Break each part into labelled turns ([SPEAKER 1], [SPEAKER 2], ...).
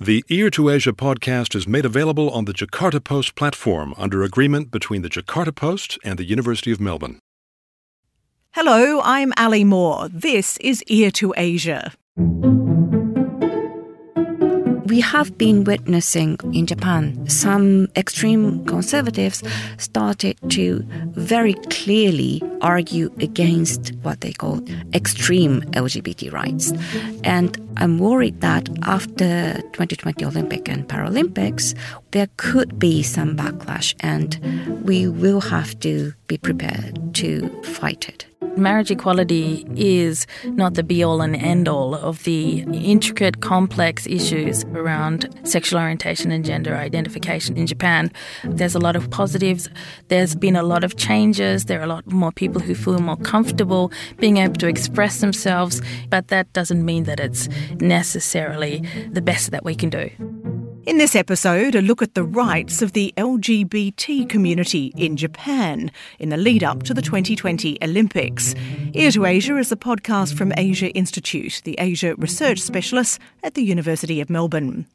[SPEAKER 1] The Ear to Asia podcast is made available on the Jakarta Post platform under agreement between the Jakarta Post and the University of Melbourne.
[SPEAKER 2] Hello, I'm Ali Moore. This is Ear to Asia.
[SPEAKER 3] We have been witnessing in Japan some extreme conservatives started to very clearly argue against what they call extreme LGBT rights. And I'm worried that after 2020 Olympic and Paralympics, there could be some backlash and we will have to be prepared to fight it
[SPEAKER 4] marriage equality is not the be all and end all of the intricate, complex issues around sexual orientation and gender identification in Japan. There's a lot of positives, there's been a lot of changes, there are a lot more people who feel more comfortable being able to express themselves, but that doesn't mean that it's necessarily the best that we can do.
[SPEAKER 2] In this episode, a look at the rights of the LGBT community in Japan in the lead up to the 2020 Olympics. Ear to Asia is a podcast from Asia Institute, the Asia research specialist at the University of Melbourne.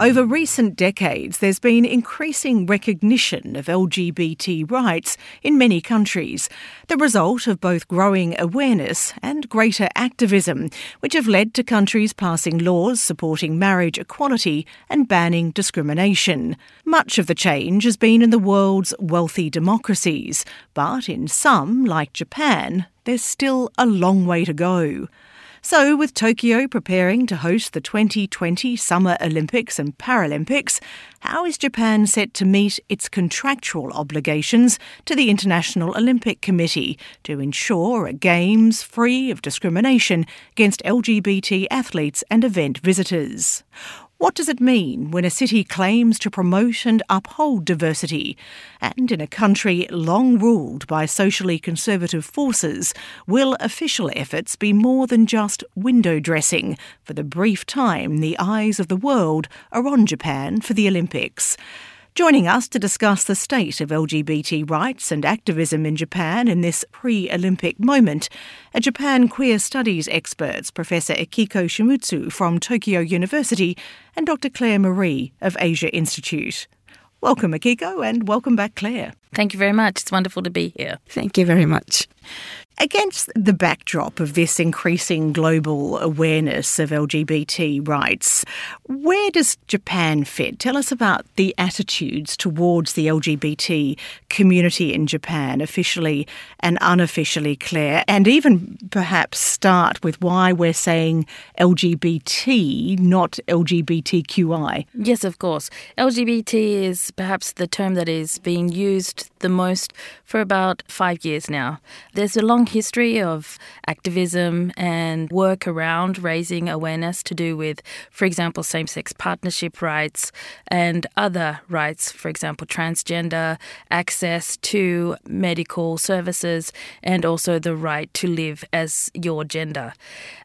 [SPEAKER 2] Over recent decades, there's been increasing recognition of LGBT rights in many countries, the result of both growing awareness and greater activism, which have led to countries passing laws supporting marriage equality and banning discrimination. Much of the change has been in the world's wealthy democracies, but in some, like Japan, there's still a long way to go. So, with Tokyo preparing to host the 2020 Summer Olympics and Paralympics, how is Japan set to meet its contractual obligations to the International Olympic Committee to ensure a Games free of discrimination against LGBT athletes and event visitors? What does it mean when a city claims to promote and uphold diversity? And in a country long ruled by socially conservative forces, will official efforts be more than just window dressing for the brief time the eyes of the world are on Japan for the Olympics? Joining us to discuss the state of LGBT rights and activism in Japan in this pre Olympic moment are Japan Queer Studies experts Professor Akiko Shimizu from Tokyo University and Dr. Claire Maree of Asia Institute. Welcome, Akiko, and welcome back, Claire.
[SPEAKER 4] Thank you very much. It's wonderful to be here.
[SPEAKER 3] Thank you very much.
[SPEAKER 2] Against the backdrop of this increasing global awareness of LGBT rights, where does Japan fit? Tell us about the attitudes towards the LGBT community in Japan, officially and unofficially, Claire, and even perhaps start with why we're saying LGBT, not LGBTQI.
[SPEAKER 4] Yes, of course. LGBT is perhaps the term that is being used the most for about five years now. There's a long history of activism and work around raising awareness to do with, for example, same sex partnership rights and other rights, for example, transgender, access to medical services, and also the right to live as your gender.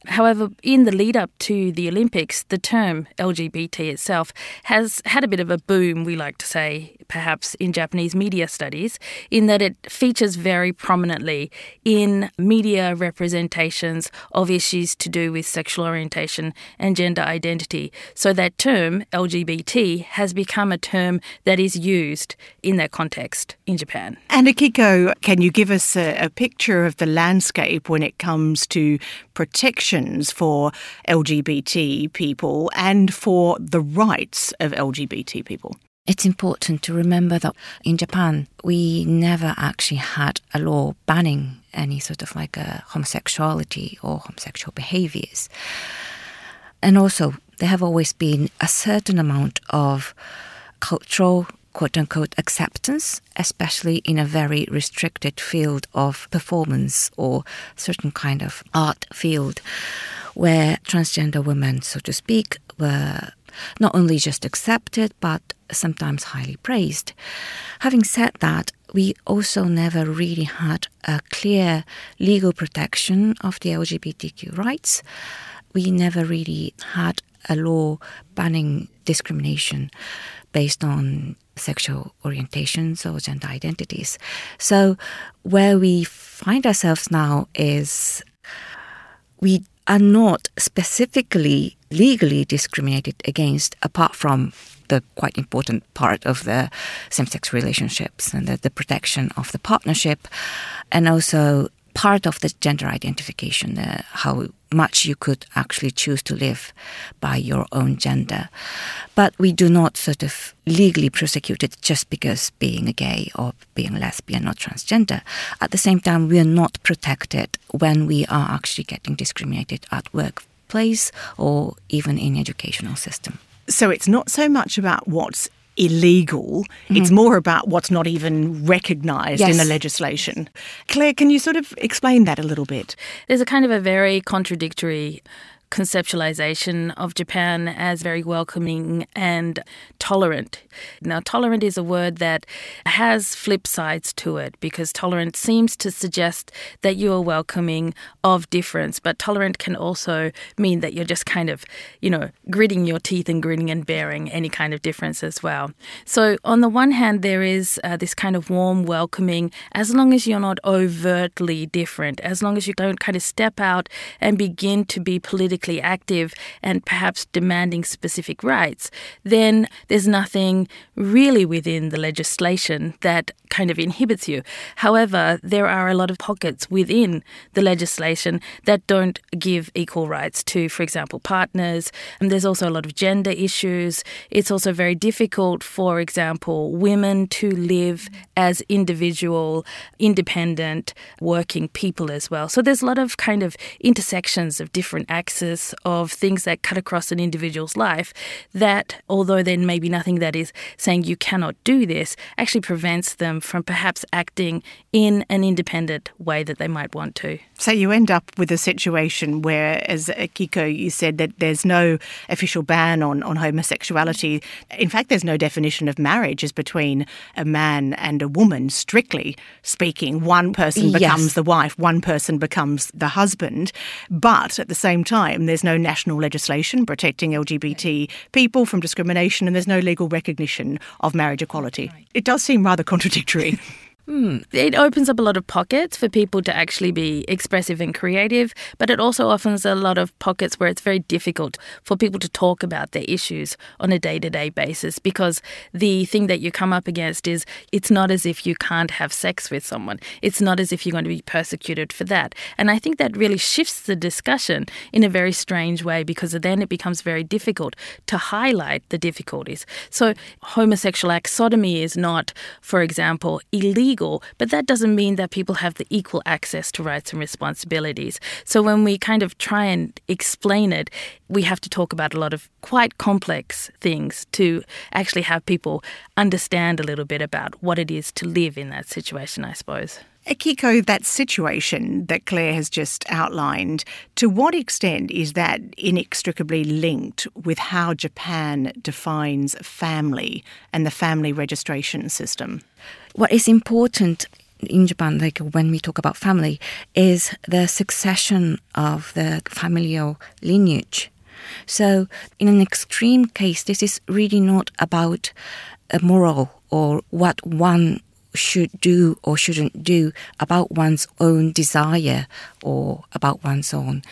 [SPEAKER 4] However, in the lead up to the Olympics, the term LGBT itself has had a bit of a boom, we like to say, perhaps in Japanese media studies, in that it features very prominently in media representations of issues to do with sexual orientation and gender identity. So that term, LGBT, has become a term that is used in that context in Japan.
[SPEAKER 2] And Akiko, can you give us a, a picture of the landscape when it comes to protections for LGBT people and for the rights of LGBT people?
[SPEAKER 3] It's important to remember that in Japan, we never actually had a law banning any sort of like a homosexuality or homosexual behaviors. And also, there have always been a certain amount of cultural quote unquote acceptance, especially in a very restricted field of performance or certain kind of art field, where transgender women, so to speak, were not only just accepted, but sometimes highly praised. Having said that, we also never really had a clear legal protection of the LGBTQ rights. We never really had a law banning discrimination based on sexual orientations or gender identities. So, where we find ourselves now is we are not specifically legally discriminated against apart from the quite important part of the same sex relationships and the, the protection of the partnership, and also part of the gender identification, uh, how much you could actually choose to live by your own gender. But we do not sort of legally prosecute it just because being a gay or being lesbian or transgender. At the same time, we are not protected when we are actually getting discriminated at workplace or even in educational system.
[SPEAKER 2] So it's not so much about what's illegal. Mm-hmm. It's more about what's not even recognised yes. in the legislation. Claire, can you sort of explain that a little bit?
[SPEAKER 4] There's a kind of a very contradictory conceptualization of Japan as very welcoming and tolerant. Now, tolerant is a word that has flip sides to it because tolerant seems to suggest that you are welcoming of difference, but tolerant can also mean that you're just kind of, you know, gritting your teeth and grinning and bearing any kind of difference as well. So, on the one hand, there is uh, this kind of warm welcoming as long as you're not overtly different, as long as you don't kind of step out and begin to be politically politically active and perhaps demanding specific rights, then there's nothing really within the legislation that kind of inhibits you. However, there are a lot of pockets within the legislation that don't give equal rights to, for example, partners. And there's also a lot of gender issues. It's also very difficult, for example, women to live as individual, independent, working people as well. So there's a lot of kind of intersections of different axes of things that cut across an individual's life that, although there may be nothing that is saying you cannot do this, actually prevents them from perhaps acting in an independent way that they might want to.
[SPEAKER 2] So you end up with a situation where, as Kiko, you said that there's no official ban on, on homosexuality. In fact, there's no definition of marriage as between a man and a woman, strictly speaking. One person becomes yes. the wife, one person becomes the husband. But at the same time, there's no national legislation protecting LGBT people from discrimination, and there's no legal recognition of marriage equality. It does seem rather contradictory.
[SPEAKER 4] Hmm. It opens up a lot of pockets for people to actually be expressive and creative, but it also opens a lot of pockets where it's very difficult for people to talk about their issues on a day to day basis because the thing that you come up against is it's not as if you can't have sex with someone. It's not as if you're going to be persecuted for that. And I think that really shifts the discussion in a very strange way because then it becomes very difficult to highlight the difficulties. So, homosexual act sodomy is not, for example, illegal legal, but that doesn't mean that people have the equal access to rights and responsibilities. So when we kind of try and explain it, we have to talk about a lot of quite complex things to actually have people understand a little bit about what it is to live in that situation, I suppose.
[SPEAKER 2] Akiko, that situation that Claire has just outlined, to what extent is that inextricably linked with how Japan defines family and the family registration system?
[SPEAKER 3] What is important in Japan, like when we talk about family, is the succession of the familial lineage. So, in an extreme case, this is really not about a moral or what one should do or shouldn't do about one's own desire or about one's own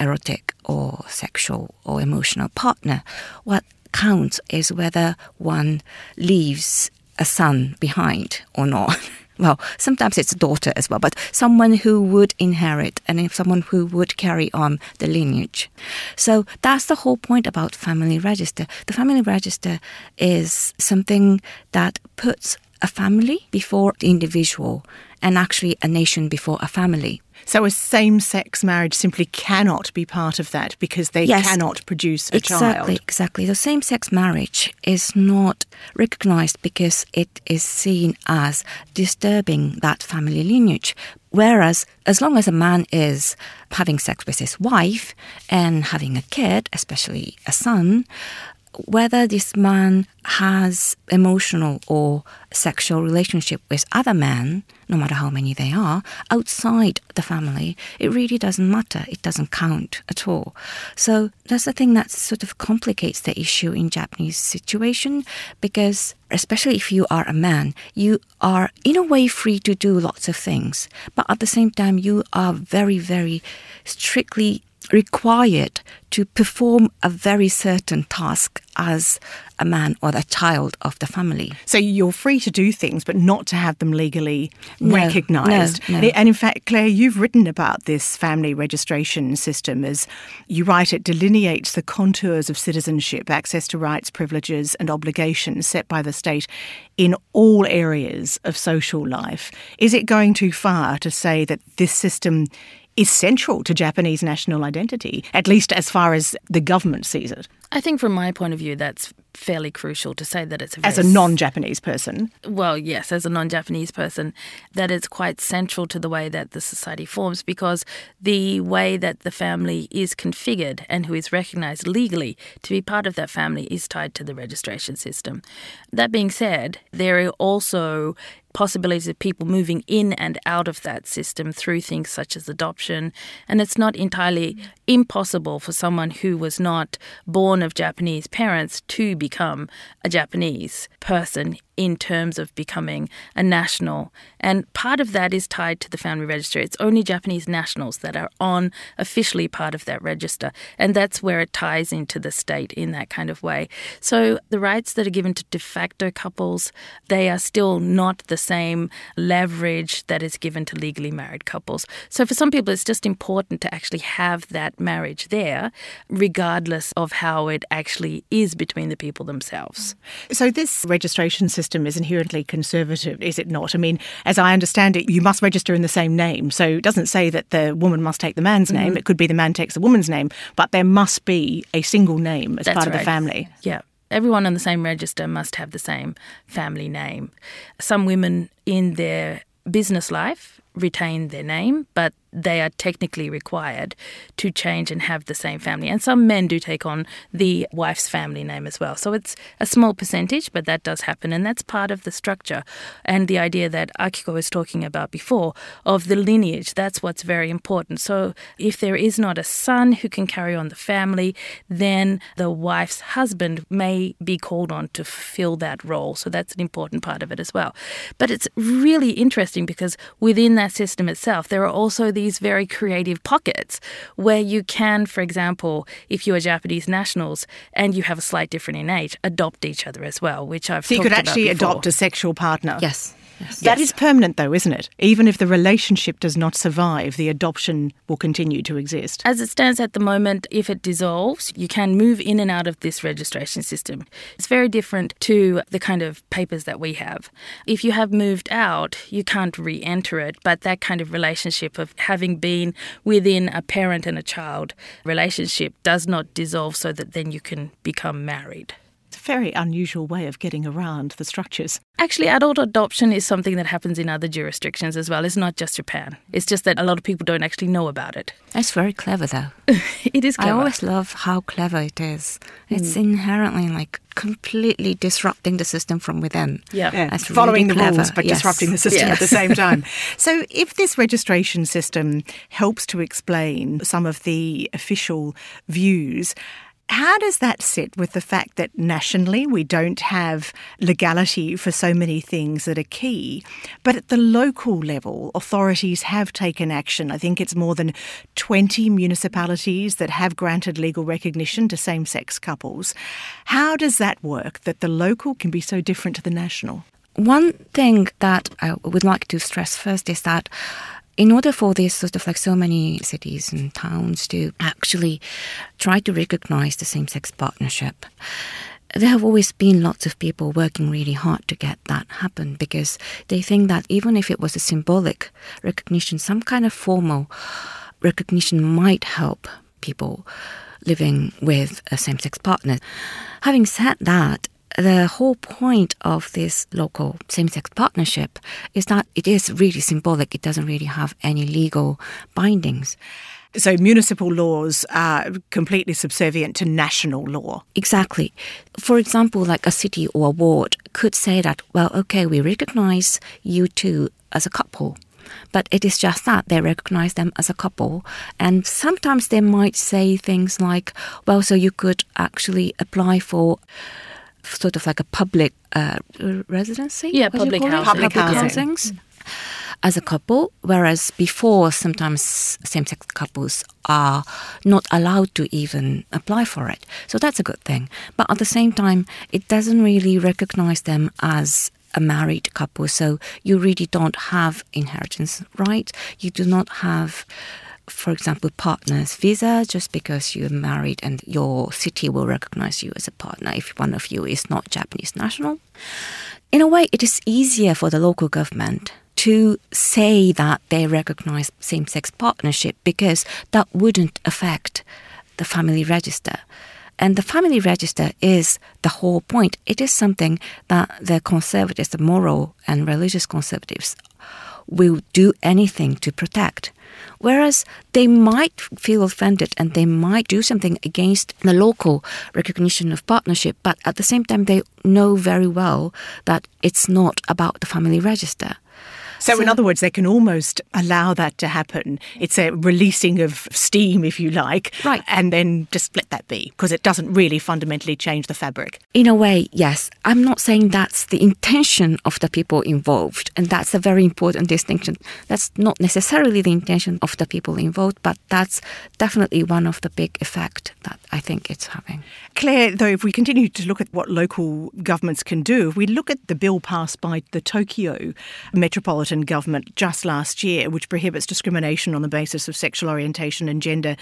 [SPEAKER 3] erotic or sexual or emotional partner. What counts is whether one leaves a son behind or not. well, sometimes it's a daughter as well, but someone who would inherit and someone who would carry on the lineage. So that's the whole point about family register. The family register is something that puts a family before the individual and actually a nation before a family.
[SPEAKER 2] So a same-sex marriage simply cannot be part of that because they yes, cannot produce a
[SPEAKER 3] exactly,
[SPEAKER 2] child.
[SPEAKER 3] Exactly. Exactly. The same-sex marriage is not recognized because it is seen as disturbing that family lineage. Whereas, as long as a man is having sex with his wife and having a kid, especially a son, whether this man has emotional or sexual relationship with other men, no matter how many they are, outside the family, it really doesn't matter. It doesn't count at all. So that's the thing that sort of complicates the issue in Japanese situation because especially if you are a man, you are in a way free to do lots of things, but at the same time you are very, very strictly required to perform a very certain task as a man or a child of the family.
[SPEAKER 2] So you're free to do things, but not to have them legally
[SPEAKER 3] No,
[SPEAKER 2] recognised.
[SPEAKER 3] no, no.
[SPEAKER 2] And in fact, Claire, you've written about this family registration system as you write it delineates the contours of citizenship, access to rights, privileges, and obligations set by the state in all areas of social life. Is it going too far to say that this system is central to Japanese national identity, at least as far as the government sees it,
[SPEAKER 4] I think from my point of view, that's fairly crucial to say that it's a
[SPEAKER 2] as a non Japanese person?
[SPEAKER 4] well, yes, as a non Japanese person, that it's quite central to the way that the society forms because the way that the family is configured and who is recognized legally to be part of that family is tied to the registration system. That being said, there are also possibilities of people moving in and out of that system through things such as adoption. And it's not entirely impossible for someone who was not born of Japanese parents to become a Japanese person in terms of becoming a national. And part of that is tied to the family register. It's only Japanese nationals that are on officially part of that register. And that's where it ties into the state in that kind of way. So the rights that are given to de facto couples, they are still not the same leverage that is given to legally married couples. So for some people, it's just important to actually have that marriage there, regardless of how it actually is between the people themselves.
[SPEAKER 2] So, this registration system is inherently conservative, is it not? I mean, as I understand it, you must register in the same name. So, it doesn't say that the woman must take the man's
[SPEAKER 4] Mm-hmm.
[SPEAKER 2] name. It could be the man takes the woman's name, but there must be a single name as
[SPEAKER 4] That's
[SPEAKER 2] part of the family.
[SPEAKER 4] Yeah. Everyone on the same register must have the same family name. Some women in their business life retain their name, but they are technically required to change and have the same family. And some men do take on the wife's family name as well. So it's a small percentage, but that does happen. And that's part of the structure. And the idea that Akiko was talking about before of the lineage, that's what's very important. So if there is not a son who can carry on the family, then the wife's husband may be called on to fill that role. So that's an important part of it as well. But it's really interesting because within that system itself, there are also these very creative pockets where you can, for example, if you are Japanese nationals and you have a slight difference in age, adopt each other as well, which I've
[SPEAKER 2] So, you could actually adopt a sexual partner.
[SPEAKER 3] Yes. Yes.
[SPEAKER 2] That is permanent, though, isn't it? Even if the relationship does not survive, the adoption will continue to exist.
[SPEAKER 4] As it stands at the moment, if it dissolves, you can move in and out of this registration system. It's very different to the kind of papers that we have. If you have moved out, you can't re enter it, but that kind of relationship of having been within a parent and a child relationship does not dissolve so that then you can become married.
[SPEAKER 2] It's a very unusual way of getting around the structures.
[SPEAKER 4] Actually, adult adoption is something that happens in other jurisdictions as well. It's not just Japan. It's just that a lot of people don't actually know about it.
[SPEAKER 3] That's very clever, though.
[SPEAKER 4] it is
[SPEAKER 3] I always love how clever it is. It's hmm. inherently like completely disrupting the system from within.
[SPEAKER 4] Yeah.
[SPEAKER 2] Yeah,
[SPEAKER 3] That's
[SPEAKER 2] following
[SPEAKER 3] really
[SPEAKER 2] the rules but
[SPEAKER 3] Yes.
[SPEAKER 2] disrupting the system at the same time. so, if this registration system helps to explain some of the official views, how does that sit with the fact that nationally we don't have legality for so many things that are key, but at the local level, authorities have taken action? I think it's more than 20 municipalities that have granted legal recognition to same sex couples. How does that work that the local can be so different to the national?
[SPEAKER 3] One thing that I would like to stress first is that in order for this sort of like so many cities and towns to actually try to recognize the same sex partnership, there have always been lots of people working really hard to get that happen because they think that even if it was a symbolic recognition, some kind of formal recognition might help people living with a same sex partner. Having said that, the whole point of this local same sex partnership is that it is really symbolic. It doesn't really have any legal bindings.
[SPEAKER 2] So municipal laws are completely subservient to national law.
[SPEAKER 3] Exactly. For example, like a city or a ward could say that, well, okay, we recognize you two as a couple. But it is just that they recognize them as a couple. And sometimes they might say things like, well, so you could actually apply for sort of like a public uh, residency?
[SPEAKER 4] Yeah,
[SPEAKER 3] What do you
[SPEAKER 4] public housing.
[SPEAKER 2] Public housing.
[SPEAKER 3] housings. as a couple, whereas before sometimes same sex couples are not allowed to even apply for it. So that's a good thing. But at the same time, it doesn't really recognize them as a married couple. So you really don't have inheritance right. You do not have for example, partner's visa just because you're married and your city will recognize you as a partner if one of you is not Japanese national. In a way, it is easier for the local government to say that they recognize same sex partnership because that wouldn't affect the family register. And the family register is the whole point. It is something that the conservatives, the moral and religious conservatives, will do anything to protect. Whereas they might feel offended and they might do something against the local recognition of partnership, but at the same time, they know very well that it's not about the family register.
[SPEAKER 2] So, so, in other words, they can almost allow that to happen. It's a releasing of steam, if you like,
[SPEAKER 3] right?
[SPEAKER 2] And then just let that be because it doesn't really fundamentally change the fabric.
[SPEAKER 3] In a way, yes. I'm not saying that's the intention of the people involved, and that's a very important distinction. That's not necessarily the intention of the people involved, but that's definitely one of the big effect that I think it's having.
[SPEAKER 2] Claire, though, if we continue to look at what local governments can do, if we look at the bill passed by the Tokyo Metropolitan government just last year, which prohibits discrimination on the basis of sexual orientation and gender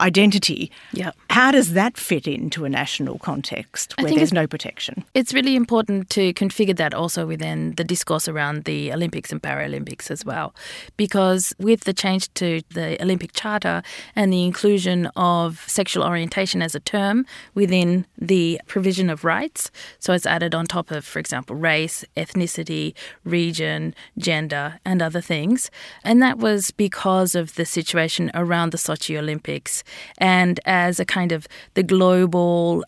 [SPEAKER 2] identity.
[SPEAKER 4] Yeah.
[SPEAKER 2] How does that fit into a national context where there's no protection?
[SPEAKER 4] It's really important to configure that also within the discourse around the Olympics and Paralympics as well. Because with the change to the Olympic Charter and the inclusion of sexual orientation as a term within the provision of rights, so it's added on top of, for example, race, ethnicity, region, gender, and other things. And that was because of the situation around the Sochi Olympics and as a kind of the global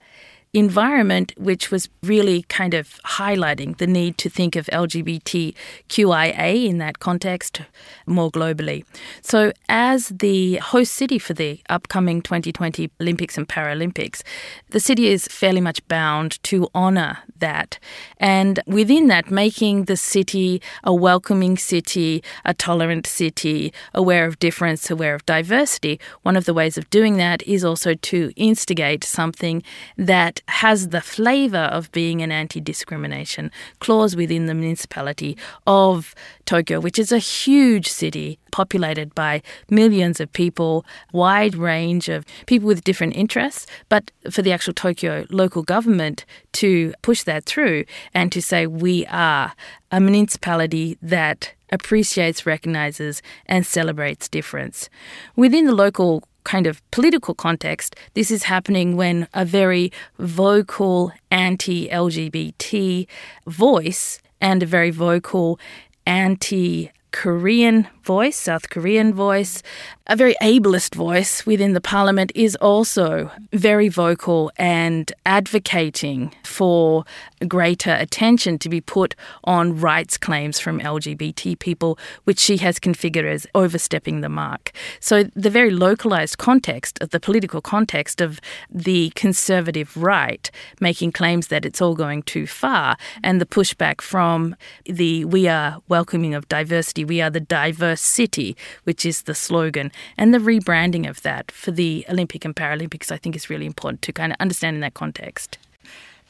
[SPEAKER 4] environment which was really kind of highlighting the need to think of LGBTQIA in that context more globally. So, as the host city for the upcoming 2020 Olympics and Paralympics, the city is fairly much bound to honour that. And within that, making the city a welcoming city, a tolerant city, aware of difference, aware of diversity, one of the ways of doing that is also to instigate something that has the flavour of being an anti discrimination clause within the municipality of Tokyo, which is a huge city populated by millions of people, wide range of people with different interests. But for the actual Tokyo local government to push that through and to say, we are a municipality that appreciates, recognizes, and celebrates difference. Within the local kind of political context, this is happening when a very vocal anti LGBT voice and a very vocal anti Korean voice, South Korean voice, a very ableist voice within the parliament is also very vocal and advocating for greater attention to be put on rights claims from LGBT people, which she has configured as overstepping the mark. So the very localized context of the political context of the conservative right making claims that it's all going too far and the pushback from the we are welcoming of diversity, we are the diverse city, which is the slogan and the rebranding of that for the Olympic and Paralympics, I think, is really important to kind of understand in that context.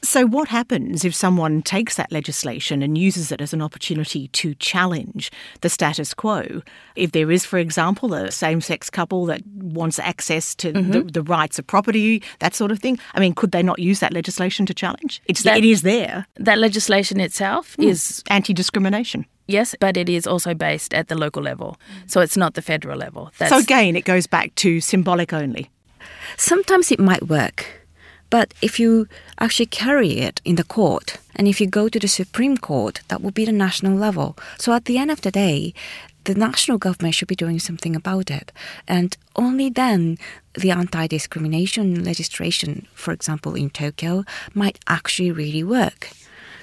[SPEAKER 2] So, what happens if someone takes that legislation and uses it as an opportunity to challenge the status quo? If there is, for example, a same sex couple that wants access to mm-hmm. the, the, rights of property, that sort of thing, I mean, could they not use that legislation to challenge? It's, that, it is there.
[SPEAKER 4] That legislation itself mm. is
[SPEAKER 2] anti discrimination.
[SPEAKER 4] Yes, but it is also based at the local level. So it's not the federal level.
[SPEAKER 2] That's so again, it goes back to symbolic only.
[SPEAKER 3] Sometimes it might work, but if you actually carry it in the court and if you go to the Supreme Court, that will be the national level. So at the end of the day, the national government should be doing something about it. And only then the anti discrimination legislation, for example, in Tokyo, might actually really work.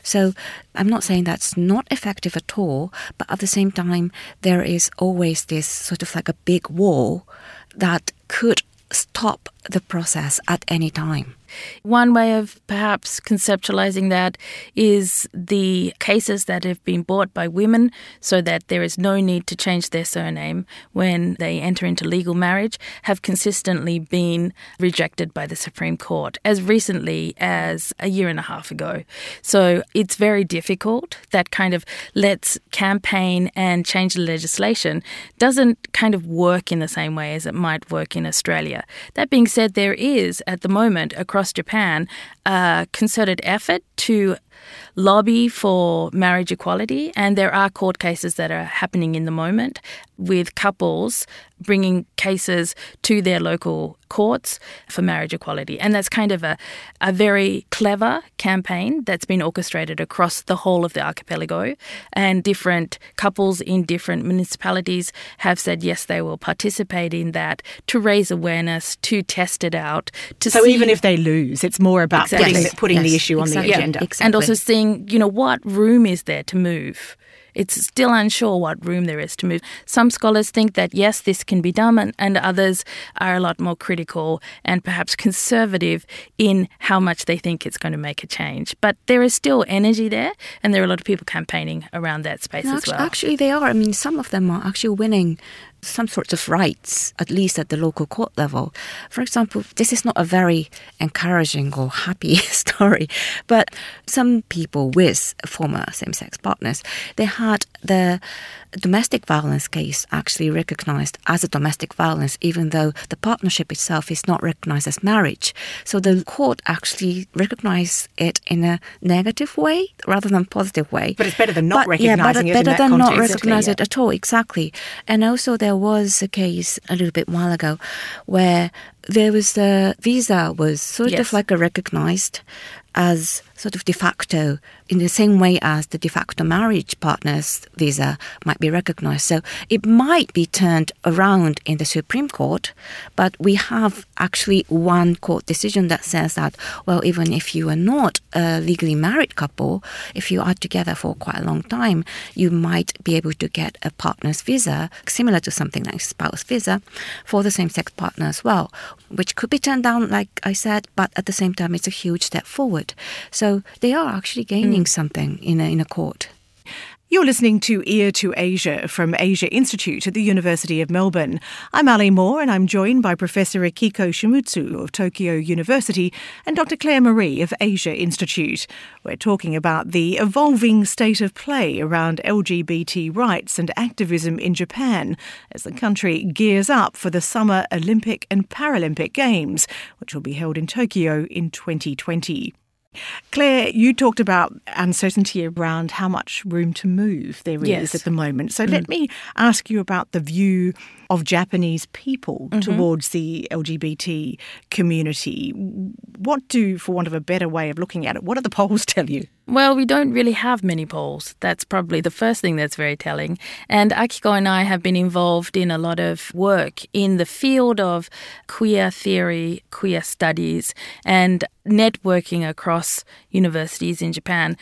[SPEAKER 3] So I'm not saying that's not effective at all, but at the same time, there is always this sort of like a big wall that could stop the process at any time.
[SPEAKER 4] One way of perhaps conceptualizing that is the cases that have been brought by women so that there is no need to change their surname when they enter into legal marriage have consistently been rejected by the Supreme Court as recently as a year and a half ago. So it's very difficult. That kind of let's campaign and change the legislation doesn't kind of work in the same way as it might work in Australia. That being said, there is at the moment across Japan a concerted effort to lobby for marriage equality, and there are court cases that are happening in the moment with couples bringing cases to their local courts for marriage equality. And that's kind of a, a very clever campaign that's been orchestrated across the whole of the archipelago. And different couples in different municipalities have said yes, they will participate in that to raise awareness, to test it out. To
[SPEAKER 2] so
[SPEAKER 4] see,
[SPEAKER 2] even if they lose, it's more about
[SPEAKER 4] Exactly.
[SPEAKER 2] putting, the, putting the issue on
[SPEAKER 3] exactly.
[SPEAKER 2] the agenda.
[SPEAKER 3] Yeah,
[SPEAKER 4] and
[SPEAKER 3] exactly.
[SPEAKER 4] Also seeing, you know, what room is there to move. It's still unsure what room there is to move. Some scholars think that yes, this can be done, and, and others are a lot more critical and perhaps conservative in how much they think it's going to make a change. But there is still energy there, and there are a lot of people campaigning around that space
[SPEAKER 3] No,
[SPEAKER 4] as
[SPEAKER 3] actu-
[SPEAKER 4] well.
[SPEAKER 3] Actually, they are. I mean, some of them are actually winning some sorts of rights, at least at the local court level. For example, this is not a very encouraging or happy story, but some people with former same sex partners, they had the domestic violence case actually recognized as a domestic violence, even though the partnership itself is not recognized as marriage. So the court actually recognized it in a negative way rather than positive way.
[SPEAKER 2] But it's better than not
[SPEAKER 3] But- yeah,
[SPEAKER 2] recognising
[SPEAKER 3] but
[SPEAKER 2] it
[SPEAKER 3] better than not
[SPEAKER 2] context.
[SPEAKER 3] recognize
[SPEAKER 2] Yeah.
[SPEAKER 3] it at all. Exactly. And also, there was a case a little bit while ago where there was the visa was sort
[SPEAKER 4] Yes.
[SPEAKER 3] of like a recognized as sort of de facto in the same way as the de facto marriage partner's visa might be recognized. So it might be turned around in the Supreme Court, but we have actually one court decision that says that, well, even if you are not a legally married couple, if you are together for quite a long time, you might be able to get a partner's visa, similar to something like spouse visa, for the same sex partner as well, which could be turned down, like I said, but at the same time, it's a huge step forward. So they are actually gaining something in a, in a court.
[SPEAKER 2] You're listening to Ear to Asia from Asia Institute at the University of Melbourne. I'm Ali Moore and I'm joined by Professor Akiko Shimizu of Tokyo University and Dr. Claire Maree of Asia Institute. We're talking about the evolving state of play around LGBT rights and activism in Japan as the country gears up for the Summer Olympic and Paralympic Games, which will be held in Tokyo in 2020. Claire, you talked about uncertainty around how much room to move there is
[SPEAKER 4] Yes.
[SPEAKER 2] at the moment. So mm. let me ask you about the view of Japanese people mm-hmm. towards the LGBT community. What do, for want of a better way of looking at it, what do the polls tell you?
[SPEAKER 4] Well, we don't really have many polls. That's probably the first thing that's very telling. And Akiko and I have been involved in a lot of work in the field of queer theory, queer studies, and networking across universities in Japan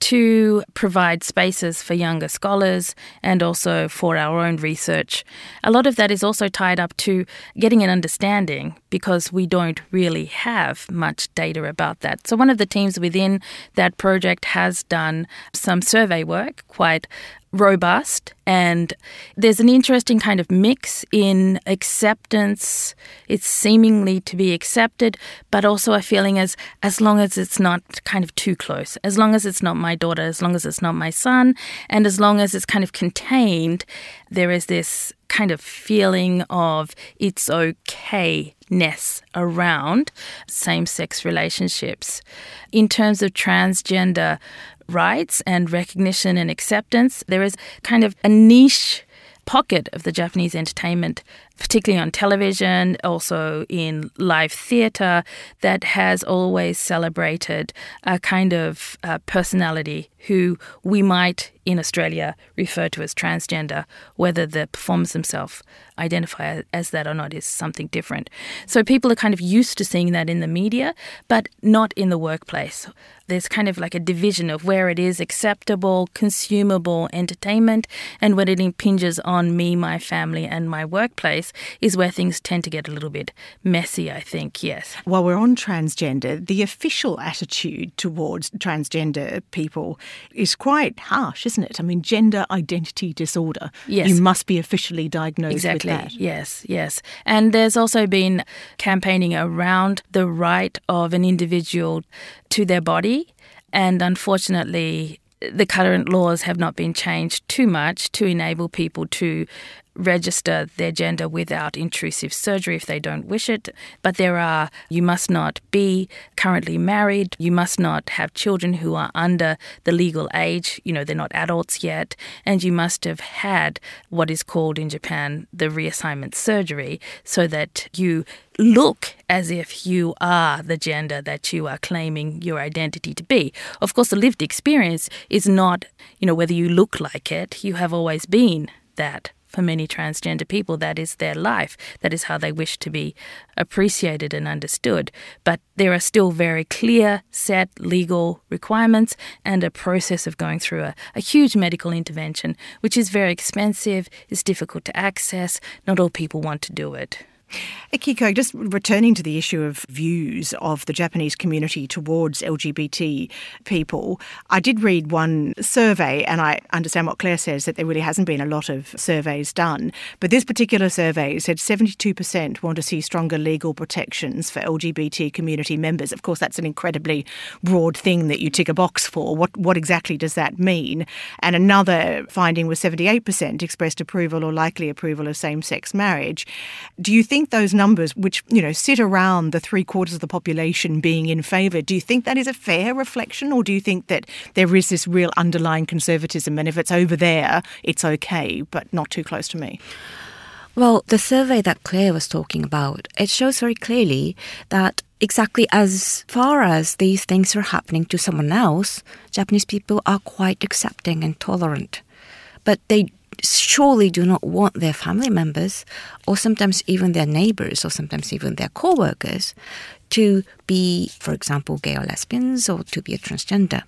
[SPEAKER 4] to provide spaces for younger scholars and also for our own research. A lot of that is also tied up to getting an understanding because we don't really have much data about that. So, one of the teams within that project has done some survey work, quite robust and there's an interesting kind of mix in acceptance. It's seemingly to be accepted but also a feeling as as long as it's not kind of too close as long as it's not my daughter as long as it's not my son and as long as it's kind of contained there is this kind of feeling of it's okay ness around same sex relationships. In terms of transgender rights and recognition and acceptance, there is kind of a niche pocket of the Japanese entertainment, particularly on television, also in live theatre, that has always celebrated a kind of uh, personality who we might in Australia refer to as transgender, whether the performers themselves identify as that or not is something different. So people are kind of used to seeing that in the media, but not in the workplace. There's kind of like a division of where it is acceptable, consumable entertainment, and when it impinges on me, my family, and my workplace, is where things tend to get a little bit messy, I think, yes.
[SPEAKER 2] While we're on transgender, the official attitude towards transgender people is quite harsh, isn't it? I mean, gender identity disorder.
[SPEAKER 4] Yes.
[SPEAKER 2] You must be officially diagnosed
[SPEAKER 4] exactly.
[SPEAKER 2] with that.
[SPEAKER 4] Yes, yes. And there's also been campaigning around the right of an individual to their body. And unfortunately, the current laws have not been changed too much to enable people to register their gender without intrusive surgery if they don't wish it. But there are, you must not be currently married, you must not have children who are under the legal age, you know, they're not adults yet, and you must have had what is called in Japan the reassignment surgery so that you look as if you are the gender that you are claiming your identity to be. Of course, the lived experience is not, you know, whether you look like it, you have always been that for many transgender people, that is their life. That is how they wish to be appreciated and understood. But there are still very clear, set legal requirements and a process of going through a, a huge medical intervention, which is very expensive, is difficult to access. Not all people want to do it.
[SPEAKER 2] Akiko, just returning to the issue of views of the Japanese community towards LGBT people, I did read one survey, and I understand what Claire says that there really hasn't been a lot of surveys done. But this particular survey said 72% want to see stronger legal protections for LGBT community members. Of course, that's an incredibly broad thing that you tick a box for. What, what exactly does that mean? And another finding was 78% expressed approval or likely approval of same sex marriage. Do you think those numbers, which you know sit around the three quarters of the population being in favour, do you think that is a fair reflection, or do you think that there is this real underlying conservatism, and if it's over there, it's okay, but not too close to me?
[SPEAKER 3] Well, the survey that Claire was talking about, it shows very clearly that exactly as far as these things are happening to someone else, Japanese people are quite accepting and tolerant. But they surely do not want their family members or sometimes even their neighbors or sometimes even their co-workers to be for example gay or lesbians or to be a transgender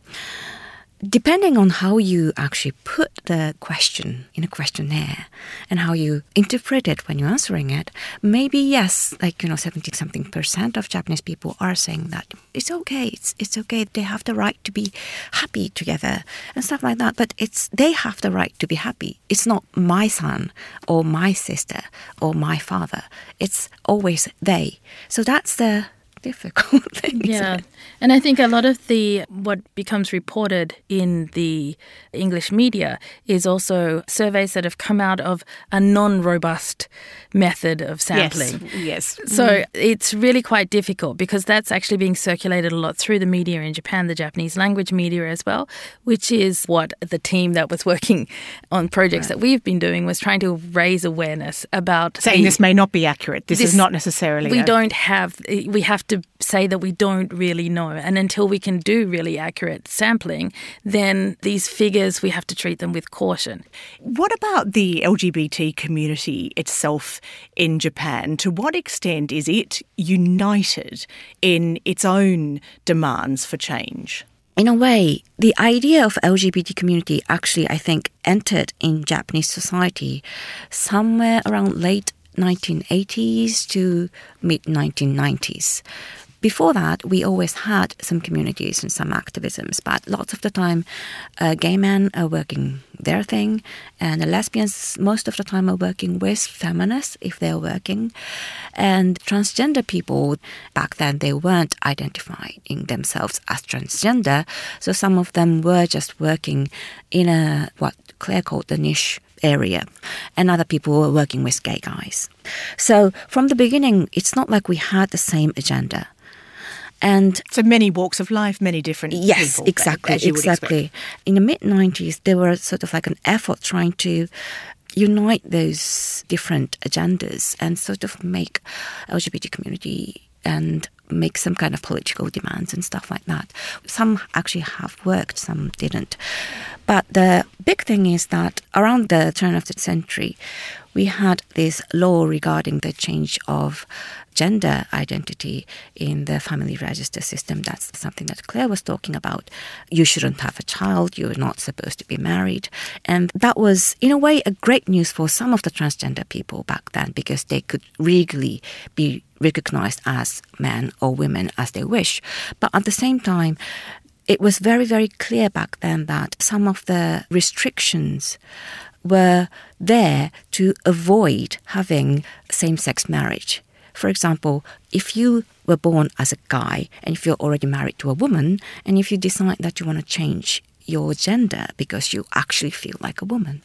[SPEAKER 3] depending on how you actually put the question in a questionnaire and how you interpret it when you're answering it, maybe yes, like you know, seventy something percent of Japanese people are saying that it's okay, it's it's okay, they have the right to be happy together and stuff like that. But it's they have the right to be happy. It's not my son or my sister or my father. It's always they. So that's the difficult.
[SPEAKER 4] Yeah. And I think a lot of the what becomes reported in the English media is also surveys that have come out of a non-robust method of sampling.
[SPEAKER 2] Yes. yes.
[SPEAKER 4] So mm. it's really quite difficult because that's actually being circulated a lot through the media in Japan, the Japanese language media as well, which is what the team that was working on projects right. that we've been doing was trying to raise awareness about
[SPEAKER 2] saying the, this may not be accurate. This, this is not necessarily
[SPEAKER 4] We
[SPEAKER 2] a-
[SPEAKER 4] don't have we have to say that we don't really know know. And until we can do really accurate sampling, then these figures, we have to treat them with caution.
[SPEAKER 2] What about the LGBT community itself in Japan? To what extent is it united in its own demands for change?
[SPEAKER 3] in a way, the idea of LGBT community actually, I think, entered in Japanese society somewhere around late 1980s to mid 1990s. Before that, we always had some communities and some activisms, but lots of the time, uh, gay men are working their thing, and lesbians most of the time are working with feminists if they're working, and transgender people back then they weren't identifying themselves as transgender, so some of them were just working in a what Claire called the niche area, and other people were working with gay guys. So from the beginning, it's not like we had the same agenda. And
[SPEAKER 2] so many walks of life, many different
[SPEAKER 3] yes,
[SPEAKER 2] people,
[SPEAKER 3] exactly, exactly. In the mid '90s, there was sort of like an effort trying to unite those different agendas and sort of make LGBT community and make some kind of political demands and stuff like that. Some actually have worked, some didn't. But the big thing is that around the turn of the century, we had this law regarding the change of gender identity in the family register system. That's something that Claire was talking about. You shouldn't have a child, you're not supposed to be married. And that was, in a way, a great news for some of the transgender people back then because they could legally be recognized as men or women as they wish. But at the same time, it was very, very clear back then that some of the restrictions were there to avoid having same sex marriage. For example, if you were born as a guy and if you're already married to a woman, and if you decide that you want to change your gender because you actually feel like a woman,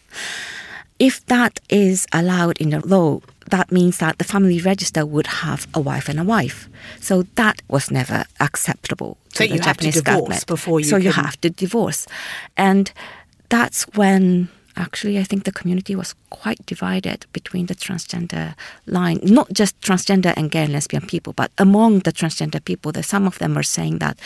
[SPEAKER 3] if that is allowed in the law, that means that the family register would have a wife and a wife. So that was never acceptable to
[SPEAKER 2] so
[SPEAKER 3] the
[SPEAKER 2] you
[SPEAKER 3] Japanese
[SPEAKER 2] have to divorce
[SPEAKER 3] government.
[SPEAKER 2] before you
[SPEAKER 3] So you have to divorce, and that's when actually I think the community was quite divided between the transgender line, not just transgender and gay and lesbian people, but among the transgender people, that some of them were saying that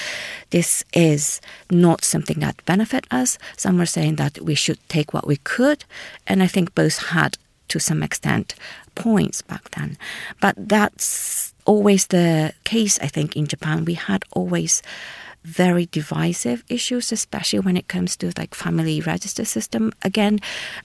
[SPEAKER 3] this is not something that benefit us. Some were saying that we should take what we could, and I think both had to some extent points back then. But that's always the case, I think, in Japan. We had always very divisive issues, especially when it comes to like family register system again,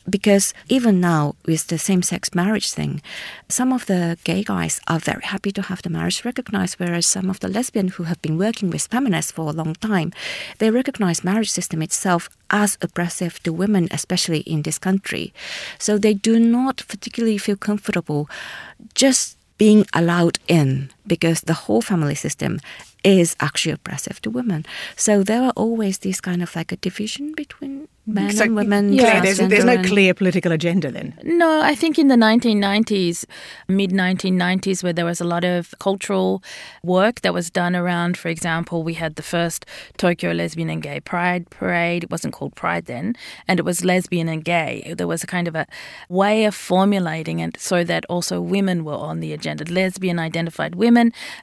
[SPEAKER 3] because even now with the same-sex marriage thing, some of the gay guys are very happy to have the marriage recognized, whereas some of the lesbian who have been working with feminists for a long time, they recognize marriage system itself as oppressive to women, especially in this country. So they do not particularly feel comfortable just being allowed in because the whole family system is actually oppressive to women. So there are always these kind of like a division between men
[SPEAKER 2] So,
[SPEAKER 3] and women.
[SPEAKER 2] Claire, there's, there's no clear political agenda then.
[SPEAKER 4] No, I think in the 1990s, mid 1990s, where there was a lot of cultural work that was done around, for example, we had the first Tokyo Lesbian and Gay Pride Parade. It wasn't called Pride then, and it was lesbian and gay. There was a kind of a way of formulating it so that also women were on the agenda, lesbian identified women.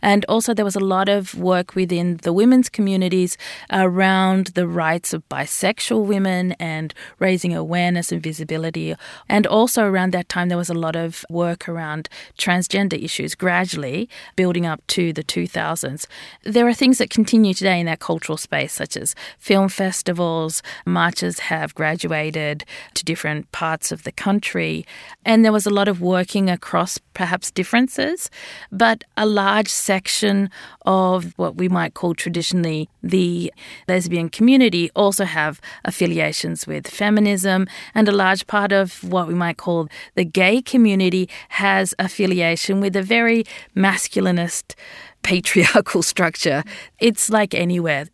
[SPEAKER 4] And also, there was a lot of work within the women's communities around the rights of bisexual women and raising awareness and visibility. And also around that time, there was a lot of work around transgender issues gradually building up to the 2000s. There are things that continue today in that cultural space, such as film festivals, marches have graduated to different parts of the country. And there was a lot of working across perhaps differences, but a large section of what we might call traditionally the lesbian community also have affiliations with feminism, and a large part of what we might call the gay community has affiliation with a very masculinist patriarchal structure. It's like anywhere.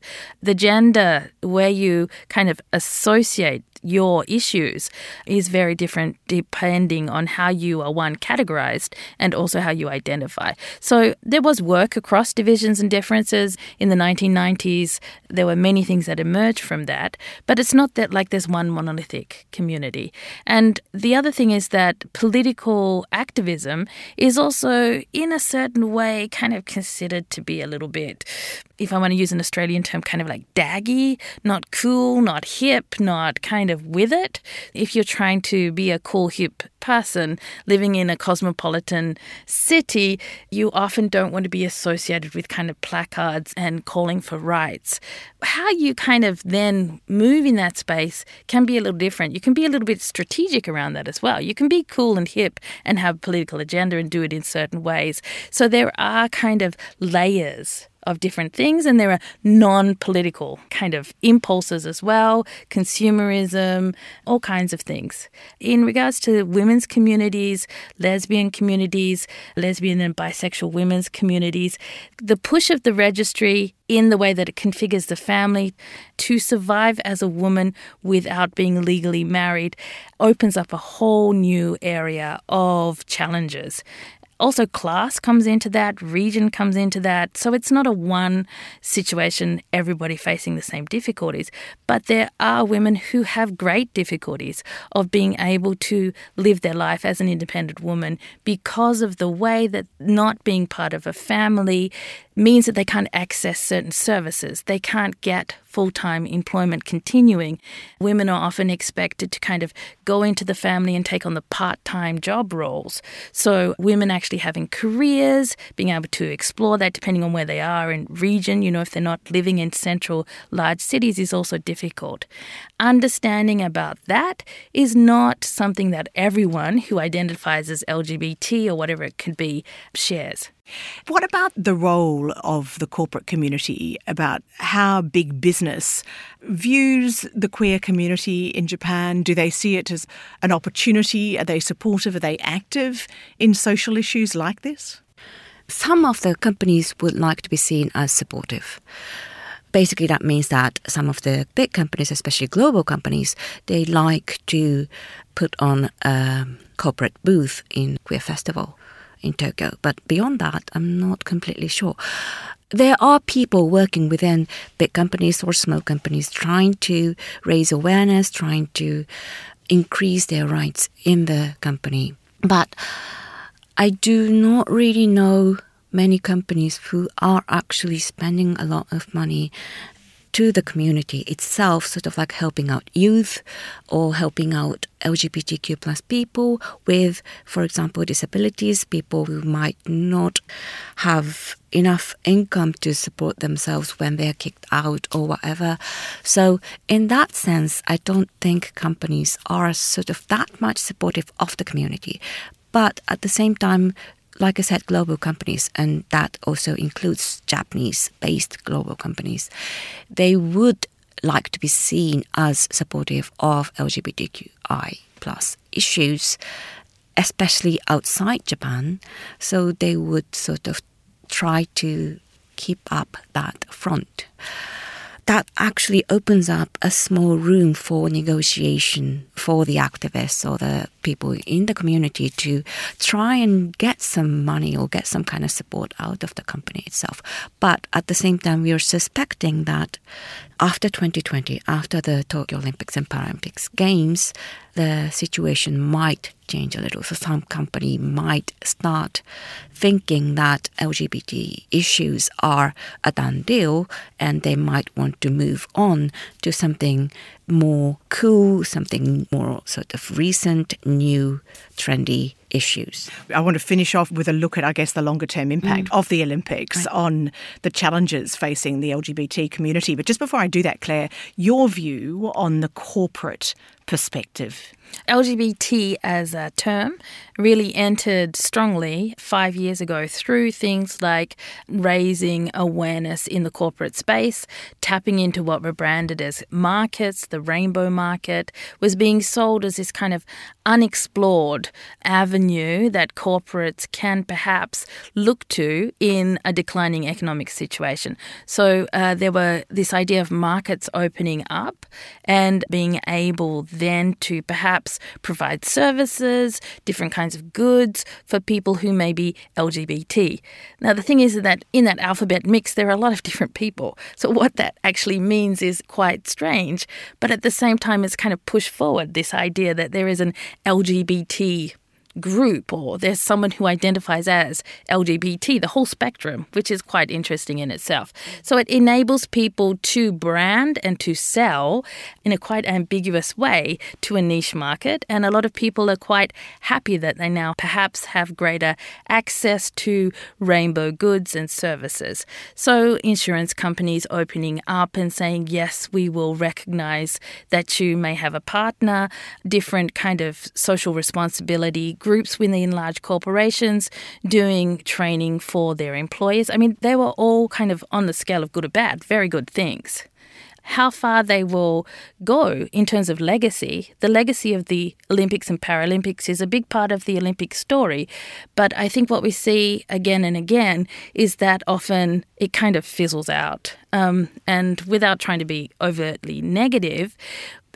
[SPEAKER 4] The gender where you kind of associate your issues is very different depending on how you are one categorized and also how you identify. So there was work across divisions and differences in the 1990s. There were many things that emerged from that, but it's not that like there's one monolithic community. And the other thing is that political activism is also in a certain way kind of considered to be a little bit if I want to use an Australian term, kind of like daggy, not cool, not hip, not kind of with it. If you're trying to be a cool, hip person living in a cosmopolitan city, you often don't want to be associated with kind of placards and calling for rights. How you kind of then move in that space can be a little different. You can be a little bit strategic around that as well. You can be cool and hip and have a political agenda and do it in certain ways. So there are kind of layers of different things, and there are non political kind of impulses as well, consumerism, all kinds of things. In regards to women's communities, lesbian communities, lesbian and bisexual women's communities, the push of the registry in the way that it configures the family to survive as a woman without being legally married opens up a whole new area of challenges. Also, class comes into that, region comes into that. So it's not a one situation, everybody facing the same difficulties. But there are women who have great difficulties of being able to live their life as an independent woman because of the way that not being part of a family means that they can't access certain services. They can't get full time employment continuing. Women are often expected to kind of go into the family and take on the part time job roles. So, women actually having careers, being able to explore that depending on where they are in region, you know, if they're not living in central large cities, is also difficult. Understanding about that is not something that everyone who identifies as LGBT or whatever it could be shares.
[SPEAKER 2] What about the role of the corporate community, about how big business views the queer community in Japan? Do they see it as an opportunity? Are they supportive? Are they active in social issues like this?
[SPEAKER 3] Some of the companies would like to be seen as supportive basically that means that some of the big companies, especially global companies, they like to put on a corporate booth in Queer Festival in Tokyo. But beyond that, I'm not completely sure. There are people working within big companies or small companies trying to raise awareness, trying to increase their rights in the company. But I do not really know many companies who are actually spending a lot of money to the community itself, sort of like helping out youth or helping out LGBTQ plus people with, for example, disabilities, people who might not have enough income to support themselves when they're kicked out or whatever. So, in that sense, I don't think companies are sort of that much supportive of the community. But at the same time, like I said, global companies, and that also includes Japanese based global companies, they would like to be seen as supportive of LGBTQI plus issues, especially outside Japan. So they would sort of try to keep up that front that actually opens up a small room for negotiation for the activists or the people in the community to try and get some money or get some kind of support out of the company itself. But at the same time, we are suspecting that after 2020, after the Tokyo Olympics and Paralympics Games, the situation might change a little. So some company might start thinking that LGBT issues are a done deal and they might want to move on to something more cool, something more sort of recent, new, trendy issues.
[SPEAKER 2] I want to finish off with a look at, I guess, the longer term impact mm. of the Olympics right. on the challenges facing the LGBT community. But just before I do that, Claire, your view on the corporate perspective.
[SPEAKER 4] LGBT as a term really entered strongly five years ago through things like raising awareness in the corporate space, tapping into what were branded as markets. The rainbow market was being sold as this kind of unexplored avenue that corporates can perhaps look to in a declining economic situation. So uh, there were this idea of markets opening up and being able then to perhaps provide services, different kinds of goods for people who may be LGBT. Now, the thing is that in that alphabet mix, there are a lot of different people. So, what that actually means is quite strange. But at the same time, it's kind of pushed forward this idea that there is an LGBT group or there's someone who identifies as LGBT, the whole spectrum, which is quite interesting in itself. So it enables people to brand and to sell in a quite ambiguous way to a niche market. And a lot of people are quite happy that they now perhaps have greater access to rainbow goods and services. So insurance companies opening up and saying, yes, we will recognize that you may have a partner, different kind of social responsibility groups within large corporations doing training for their employees. I mean, they were all kind of on the scale of good or bad, very good things. How far they will go in terms of legacy, the legacy of the Olympics and Paralympics is a big part of the Olympic story. But I think what we see again and again is that often it kind of fizzles out. Um, and without trying to be overtly negative,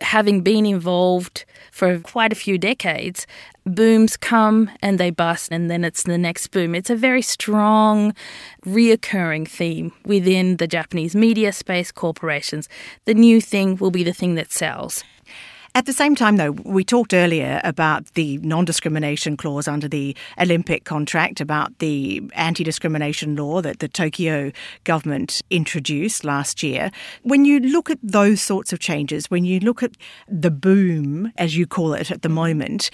[SPEAKER 4] having been involved for quite a few decades, booms come and they bust, and then it's the next boom. It's a very strong, reoccurring theme within the Japanese media space corporations. The new thing will be the thing that sells.
[SPEAKER 2] At the same time, though, we talked earlier about the non discrimination clause under the Olympic contract, about the anti discrimination law that the Tokyo government introduced last year. When you look at those sorts of changes, when you look at the boom, as you call it at the moment,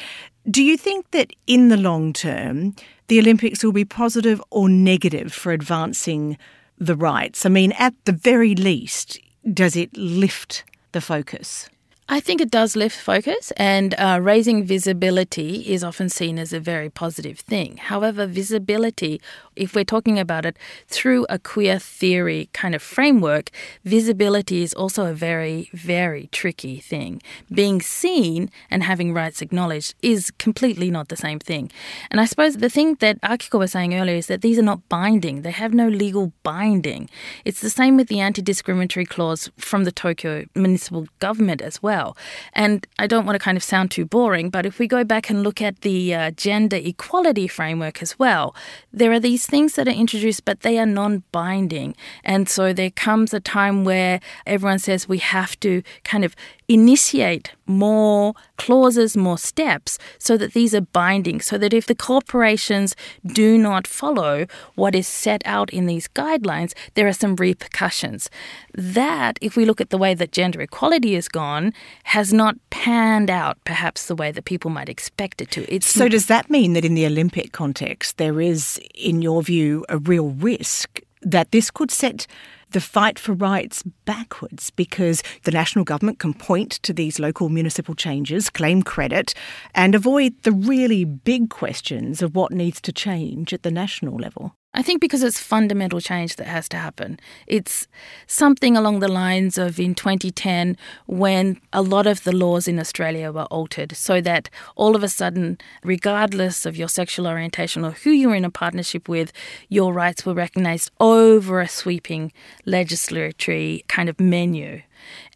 [SPEAKER 2] do you think that in the long term, the Olympics will be positive or negative for advancing the rights? I mean, at the very least, does it lift the focus?
[SPEAKER 4] I think it does lift focus, and uh, raising visibility is often seen as a very positive thing. However, visibility, if we're talking about it through a queer theory kind of framework, visibility is also a very, very tricky thing. Being seen and having rights acknowledged is completely not the same thing. And I suppose the thing that Akiko was saying earlier is that these are not binding, they have no legal binding. It's the same with the anti discriminatory clause from the Tokyo municipal government as well. And I don't want to kind of sound too boring, but if we go back and look at the uh, gender equality framework as well, there are these things that are introduced, but they are non binding. And so there comes a time where everyone says we have to kind of initiate more clauses, more steps, so that these are binding, so that if the corporations do not follow what is set out in these guidelines, there are some repercussions. That, if we look at the way that gender equality has gone, has not panned out perhaps the way that people might expect it to.
[SPEAKER 2] It's so, does that mean that in the Olympic context, there is, in your view, a real risk that this could set the fight for rights backwards because the national government can point to these local municipal changes, claim credit, and avoid the really big questions of what needs to change at the national level.
[SPEAKER 4] I think because it's fundamental change that has to happen. It's something along the lines of in 2010 when a lot of the laws in Australia were altered so that all of a sudden, regardless of your sexual orientation or who you were in a partnership with, your rights were recognised over a sweeping legislatory kind of menu.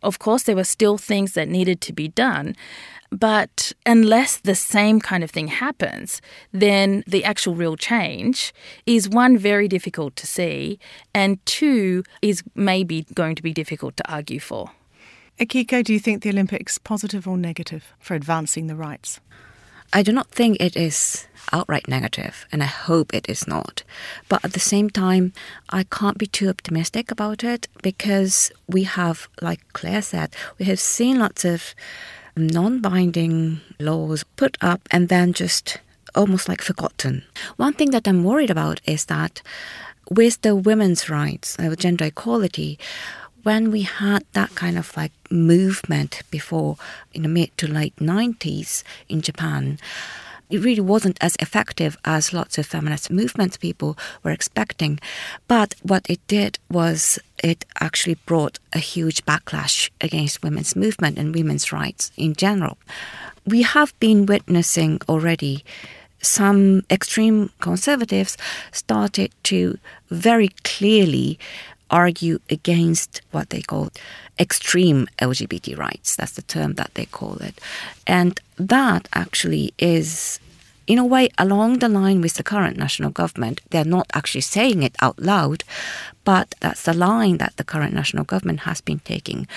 [SPEAKER 4] Of course, there were still things that needed to be done. But unless the same kind of thing happens, then the actual real change is one, very difficult to see, and two, is maybe going to be difficult to argue for.
[SPEAKER 2] Akiko, do you think the Olympics positive or negative for advancing the rights?
[SPEAKER 3] I do not think it is outright negative, and I hope it is not. But at the same time, I can't be too optimistic about it because we have, like Claire said, we have seen lots of non binding laws put up and then just almost like forgotten. One thing that I'm worried about is that with the women's rights, uh, gender equality, when we had that kind of like movement before in the mid to late 90s in Japan, it really wasn't as effective as lots of feminist movements people were expecting. But what it did was it actually brought a huge backlash against women's movement and women's rights in general. We have been witnessing already some extreme conservatives started to very clearly argue against what they call extreme LGBT rights. That's the term that they call it. And that actually is, in a way, along the line with the current national government. They're not actually saying it out loud, but that's the line that the current national government has been taking.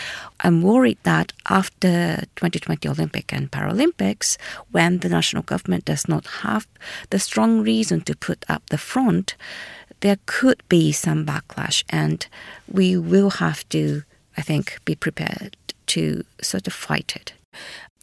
[SPEAKER 3] I'm worried that after 2020 Olympic and Paralympics, when the national government does not have the strong reason to put up the front, there could be some backlash, and we will have to, I think, be prepared to sort of fight it.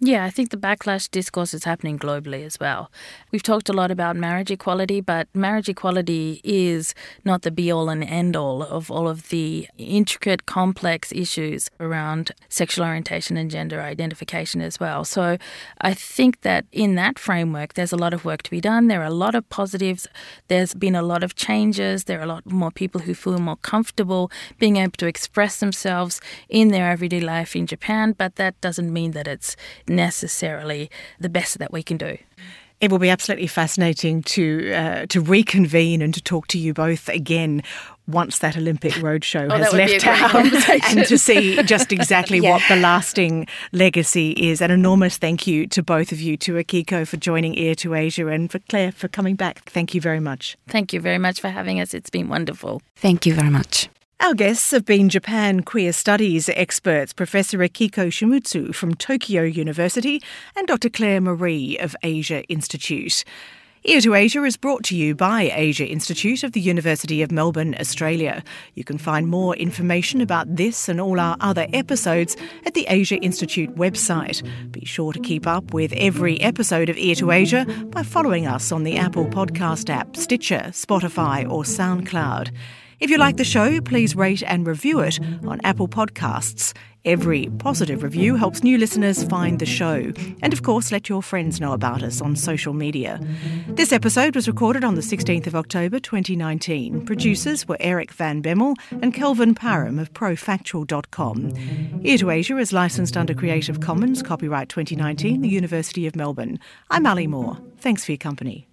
[SPEAKER 4] Yeah, I think the backlash discourse is happening globally as well. We've talked a lot about marriage equality, but marriage equality is not the be all and end all of all of the intricate, complex issues around sexual orientation and gender identification as well. So I think that in that framework, there's a lot of work to be done. There are a lot of positives. There's been a lot of changes. There are a lot more people who feel more comfortable being able to express themselves in their everyday life in Japan, but that doesn't mean that it's necessarily the best that we can do.
[SPEAKER 2] It will be absolutely fascinating to uh, to reconvene and to talk to you both again once that Olympic Roadshow
[SPEAKER 4] oh,
[SPEAKER 2] has left town and to see just exactly yeah. what the lasting legacy is. An enormous thank you to both of you, to Akiko for joining Ear to Asia and for Claire for coming back. Thank you very much.
[SPEAKER 4] Thank you very much for having us. It's been wonderful.
[SPEAKER 3] Thank you very much.
[SPEAKER 2] Our guests have been Japan queer studies experts Professor Akiko Shimizu from Tokyo University and Dr. Claire Maree of Asia Institute. Ear to Asia is brought to you by Asia Institute of the University of Melbourne, Australia. You can find more information about this and all our other episodes at the Asia Institute website. Be sure to keep up with every episode of Ear to Asia by following us on the Apple Podcast app, Stitcher, Spotify, or SoundCloud. If you like the show, please rate and review it on Apple Podcasts. Every positive review helps new listeners find the show. And of course, let your friends know about us on social media. This episode was recorded on the 16th of October 2019. Producers were Eric Van Bemmel and Kelvin Param of profactual.com. Ear to Asia is licensed under Creative Commons, copyright 2019, the University of Melbourne. I'm Ali Moore. Thanks for your company.